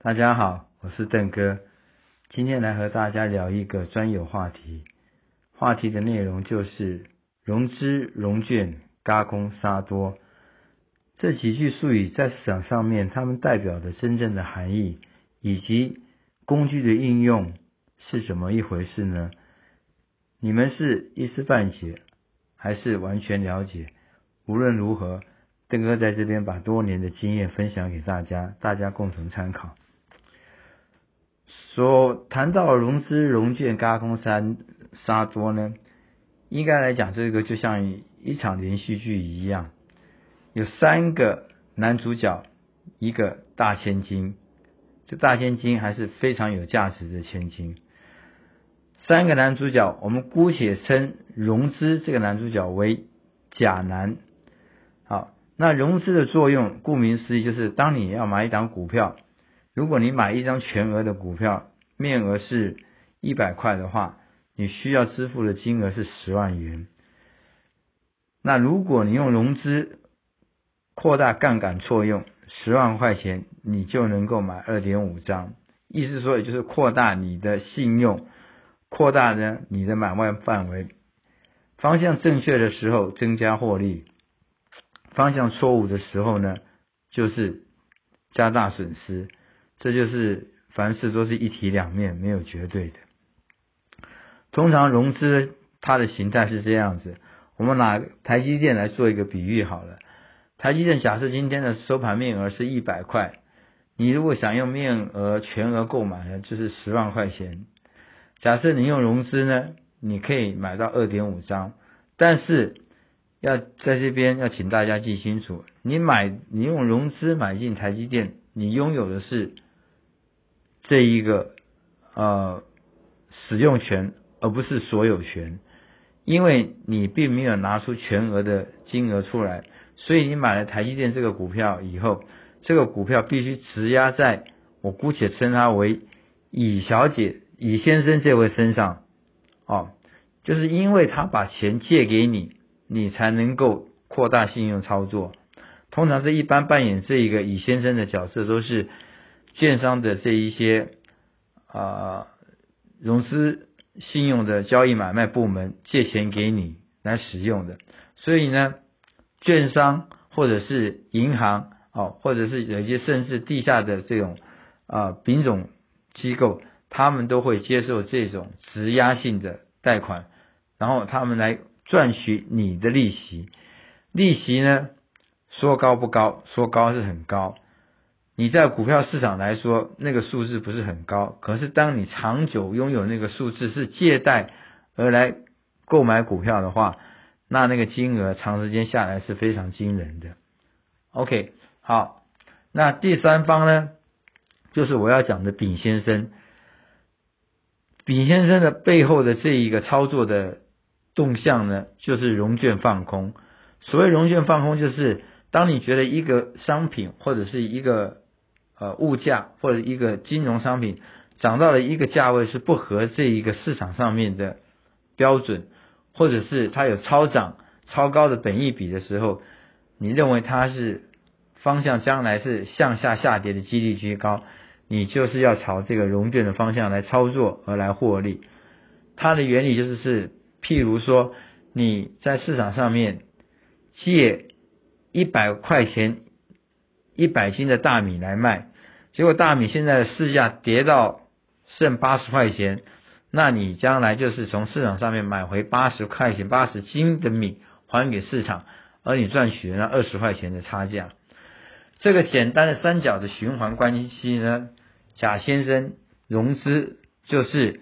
大家好，我是邓哥，今天来和大家聊一个专有话题。话题的内容就是融资、融券、嘎空、杀多这几句术语在市场上面，它们代表的真正的含义以及工具的应用是怎么一回事呢？你们是一知半解，还是完全了解？无论如何，邓哥在这边把多年的经验分享给大家，大家共同参考。所谈到融资、融券、嘎空、三杀多呢，应该来讲，这个就像一场连续剧一样，有三个男主角，一个大千金，这大千金还是非常有价值的千金。三个男主角，我们姑且称融资这个男主角为甲男。好，那融资的作用，顾名思义，就是当你要买一档股票。如果你买一张全额的股票，面额是一百块的话，你需要支付的金额是十万元。那如果你用融资扩大杠杆错用，十万块钱你就能够买二点五张，意思说也就是扩大你的信用，扩大呢你的买卖范围。方向正确的时候增加获利，方向错误的时候呢就是加大损失。这就是凡事都是一体两面，没有绝对的。通常融资它的形态是这样子，我们拿台积电来做一个比喻好了。台积电假设今天的收盘面额是一百块，你如果想用面额全额购买呢，就是十万块钱。假设你用融资呢，你可以买到二点五张，但是要在这边要请大家记清楚，你买你用融资买进台积电，你拥有的是。这一个呃使用权，而不是所有权，因为你并没有拿出全额的金额出来，所以你买了台积电这个股票以后，这个股票必须质押在我姑且称他为乙小姐、乙先生这位身上，哦，就是因为他把钱借给你，你才能够扩大信用操作。通常这一般扮演这一个乙先生的角色都是。券商的这一些啊融资信用的交易买卖部门借钱给你来使用的，所以呢，券商或者是银行哦，或者是有一些甚至地下的这种啊品种机构，他们都会接受这种质押性的贷款，然后他们来赚取你的利息，利息呢说高不高，说高是很高。你在股票市场来说，那个数字不是很高，可是当你长久拥有那个数字是借贷而来购买股票的话，那那个金额长时间下来是非常惊人的。OK，好，那第三方呢，就是我要讲的丙先生。丙先生的背后的这一个操作的动向呢，就是融券放空。所谓融券放空，就是当你觉得一个商品或者是一个呃，物价或者一个金融商品涨到了一个价位是不合这一个市场上面的标准，或者是它有超涨、超高的本益比的时候，你认为它是方向将来是向下下跌的几率居高，你就是要朝这个融券的方向来操作而来获利。它的原理就是是，譬如说你在市场上面借一百块钱。一百斤的大米来卖，结果大米现在的市价跌到剩八十块钱，那你将来就是从市场上面买回八十块钱八十斤的米还给市场，而你赚取了那二十块钱的差价。这个简单的三角的循环关系呢，贾先生融资就是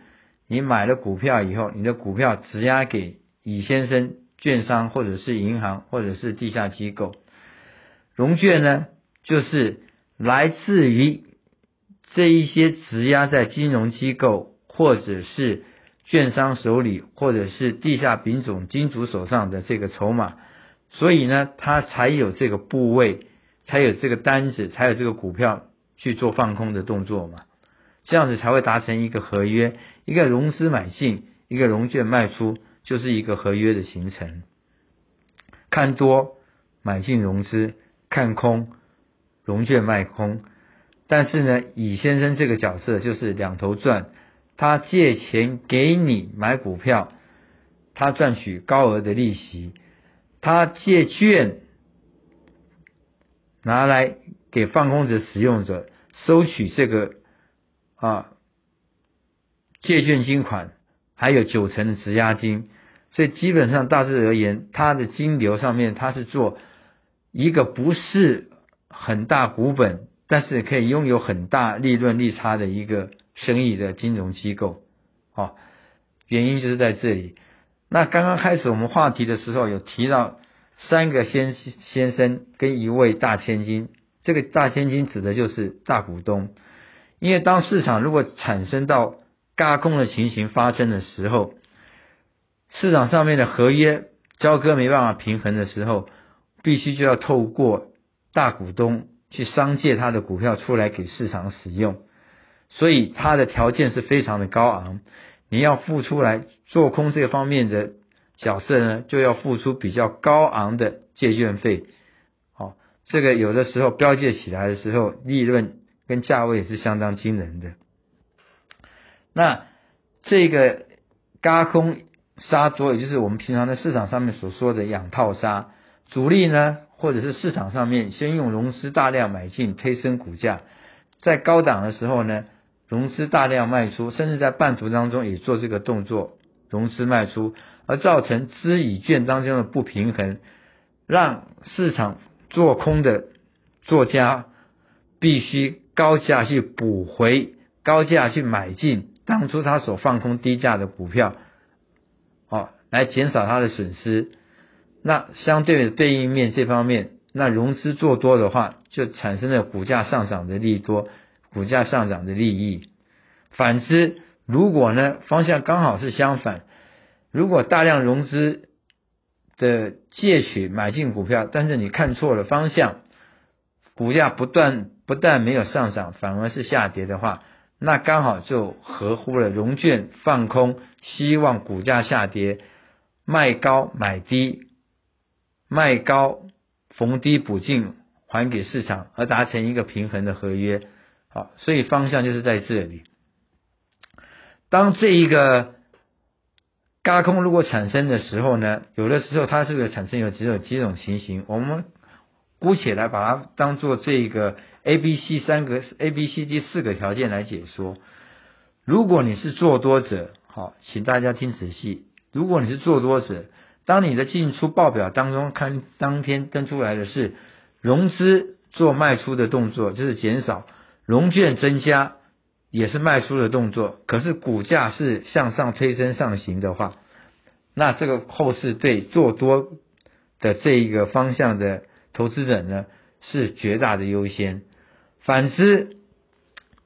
你买了股票以后，你的股票质押给乙先生券商或者是银行或者是地下机构，融券呢？就是来自于这一些质押在金融机构或者是券商手里，或者是地下品种金主手上的这个筹码，所以呢，他才有这个部位，才有这个单子，才有这个股票去做放空的动作嘛，这样子才会达成一个合约，一个融资买进，一个融券卖出，就是一个合约的形成。看多买进融资，看空。融券卖空，但是呢，乙先生这个角色就是两头赚，他借钱给你买股票，他赚取高额的利息，他借券拿来给放空者使用者收取这个啊借券金款，还有九成的质押金，所以基本上大致而言，他的金流上面他是做一个不是很大股本。但是可以拥有很大利润利差的一个生意的金融机构，哦，原因就是在这里。那刚刚开始我们话题的时候有提到三个先先生跟一位大千金，这个大千金指的就是大股东。因为当市场如果产生到轧空的情形发生的时候，市场上面的合约交割没办法平衡的时候，必须就要透过大股东。去商借他的股票出来给市场使用，所以他的条件是非常的高昂。你要付出来做空这个方面的角色呢，就要付出比较高昂的借券费。好，这个有的时候标借起来的时候，利润跟价位也是相当惊人的。那这个嘎空杀多，也就是我们平常在市场上面所说的养套杀，主力呢？或者是市场上面先用融资大量买进推升股价，在高档的时候呢，融资大量卖出，甚至在半途当中也做这个动作，融资卖出，而造成资与券当中的不平衡，让市场做空的作家必须高价去补回，高价去买进当初他所放空低价的股票，哦，来减少他的损失。那相对的对应面这方面，那融资做多的话，就产生了股价上涨的利多，股价上涨的利益。反之，如果呢方向刚好是相反，如果大量融资的借取买进股票，但是你看错了方向，股价不断不但没有上涨，反而是下跌的话，那刚好就合乎了融券放空，希望股价下跌，卖高买低。卖高逢低补进还给市场，而达成一个平衡的合约。好，所以方向就是在这里。当这一个轧空如果产生的时候呢，有的时候它这个产生有几种几种情形，我们姑且来把它当做这个 A、B、C 三个 A、B、C、D 四个条件来解说。如果你是做多者，好，请大家听仔细。如果你是做多者。当你的进出报表当中看当天登出来的是融资做卖出的动作，就是减少融券增加也是卖出的动作，可是股价是向上推升上行的话，那这个后市对做多的这一个方向的投资者呢是绝大的优先。反之，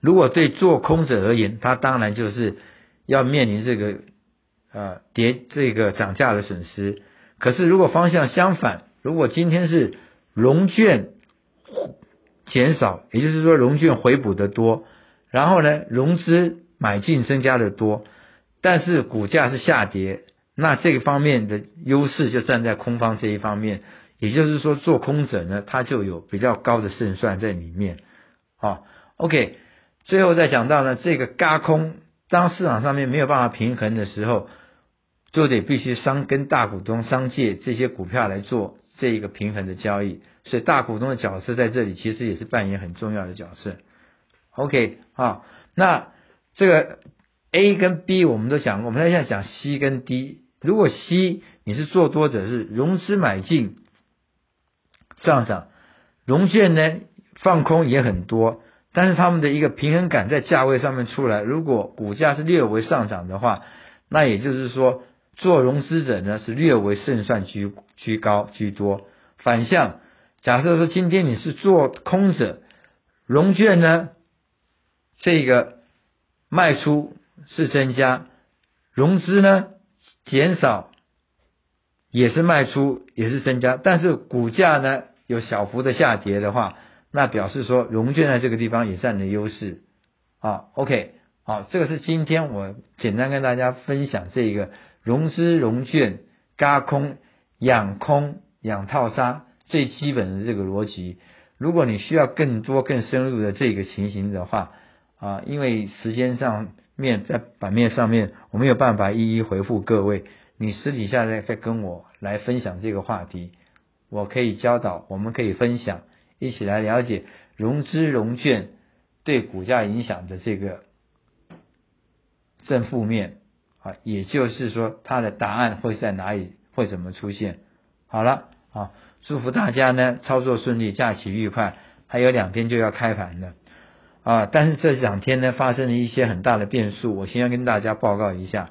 如果对做空者而言，他当然就是要面临这个。呃，跌这个涨价的损失。可是如果方向相反，如果今天是融券减少，也就是说融券回补的多，然后呢融资买进增加的多，但是股价是下跌，那这个方面的优势就站在空方这一方面。也就是说，做空者呢，他就有比较高的胜算在里面。好，OK，最后再讲到呢，这个嘎空，当市场上面没有办法平衡的时候。就得必须商跟大股东商借这些股票来做这一个平衡的交易，所以大股东的角色在这里其实也是扮演很重要的角色。OK 啊，那这个 A 跟 B 我们都讲，我们现在讲 C 跟 D。如果 C 你是做多者，是融资买进上涨，融券呢放空也很多，但是他们的一个平衡感在价位上面出来，如果股价是略微上涨的话，那也就是说。做融资者呢是略为胜算居居高居多，反向假设说今天你是做空者，融券呢这个卖出是增加，融资呢减少也是卖出也是增加，但是股价呢有小幅的下跌的话，那表示说融券在这个地方也占了优势啊。OK，好，这个是今天我简单跟大家分享这一个。融资融券、轧空、养空、养套杀，最基本的这个逻辑。如果你需要更多更深入的这个情形的话，啊，因为时间上面在版面上面我没有办法一一回复各位，你私底下再再跟我来分享这个话题，我可以教导，我们可以分享，一起来了解融资融券对股价影响的这个正负面啊，也就是说它的答案会在哪里，会怎么出现？好了啊，祝福大家呢操作顺利，假期愉快，还有两天就要开盘了。啊！但是这两天呢，发生了一些很大的变数，我先要跟大家报告一下。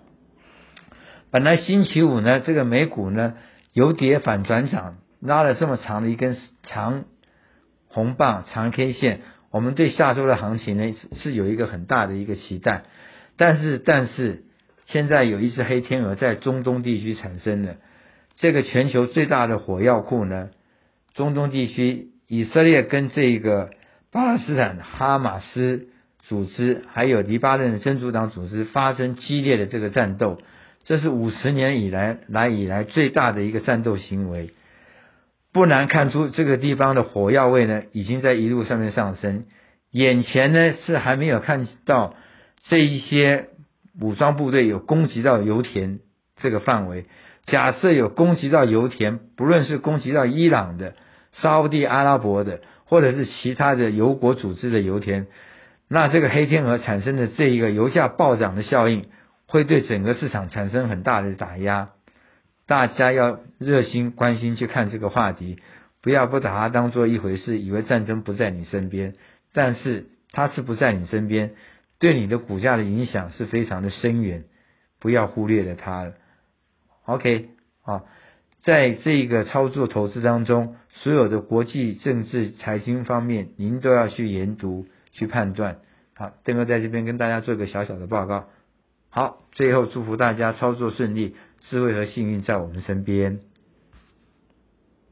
本来星期五呢，这个美股呢由跌反转涨，拉了这么长的一根长红棒、长 K 线，我们对下周的行情呢是有一个很大的一个期待。但是，但是现在有一只黑天鹅在中东地区产生了，这个全球最大的火药库呢，中东地区以色列跟这个。巴勒斯坦哈马斯组织还有黎巴嫩真主党组织发生激烈的这个战斗，这是五十年以来来以来最大的一个战斗行为。不难看出，这个地方的火药味呢，已经在一路上面上升。眼前呢是还没有看到这一些武装部队有攻击到油田这个范围。假设有攻击到油田，不论是攻击到伊朗的、沙地阿拉伯的。或者是其他的油国组织的油田，那这个黑天鹅产生的这一个油价暴涨的效应，会对整个市场产生很大的打压。大家要热心关心去看这个话题，不要不把它当做一回事，以为战争不在你身边。但是它是不在你身边，对你的股价的影响是非常的深远，不要忽略了它。OK，啊。在这个操作投资当中，所有的国际政治、财经方面，您都要去研读、去判断。好，邓哥在这边跟大家做一个小小的报告。好，最后祝福大家操作顺利，智慧和幸运在我们身边。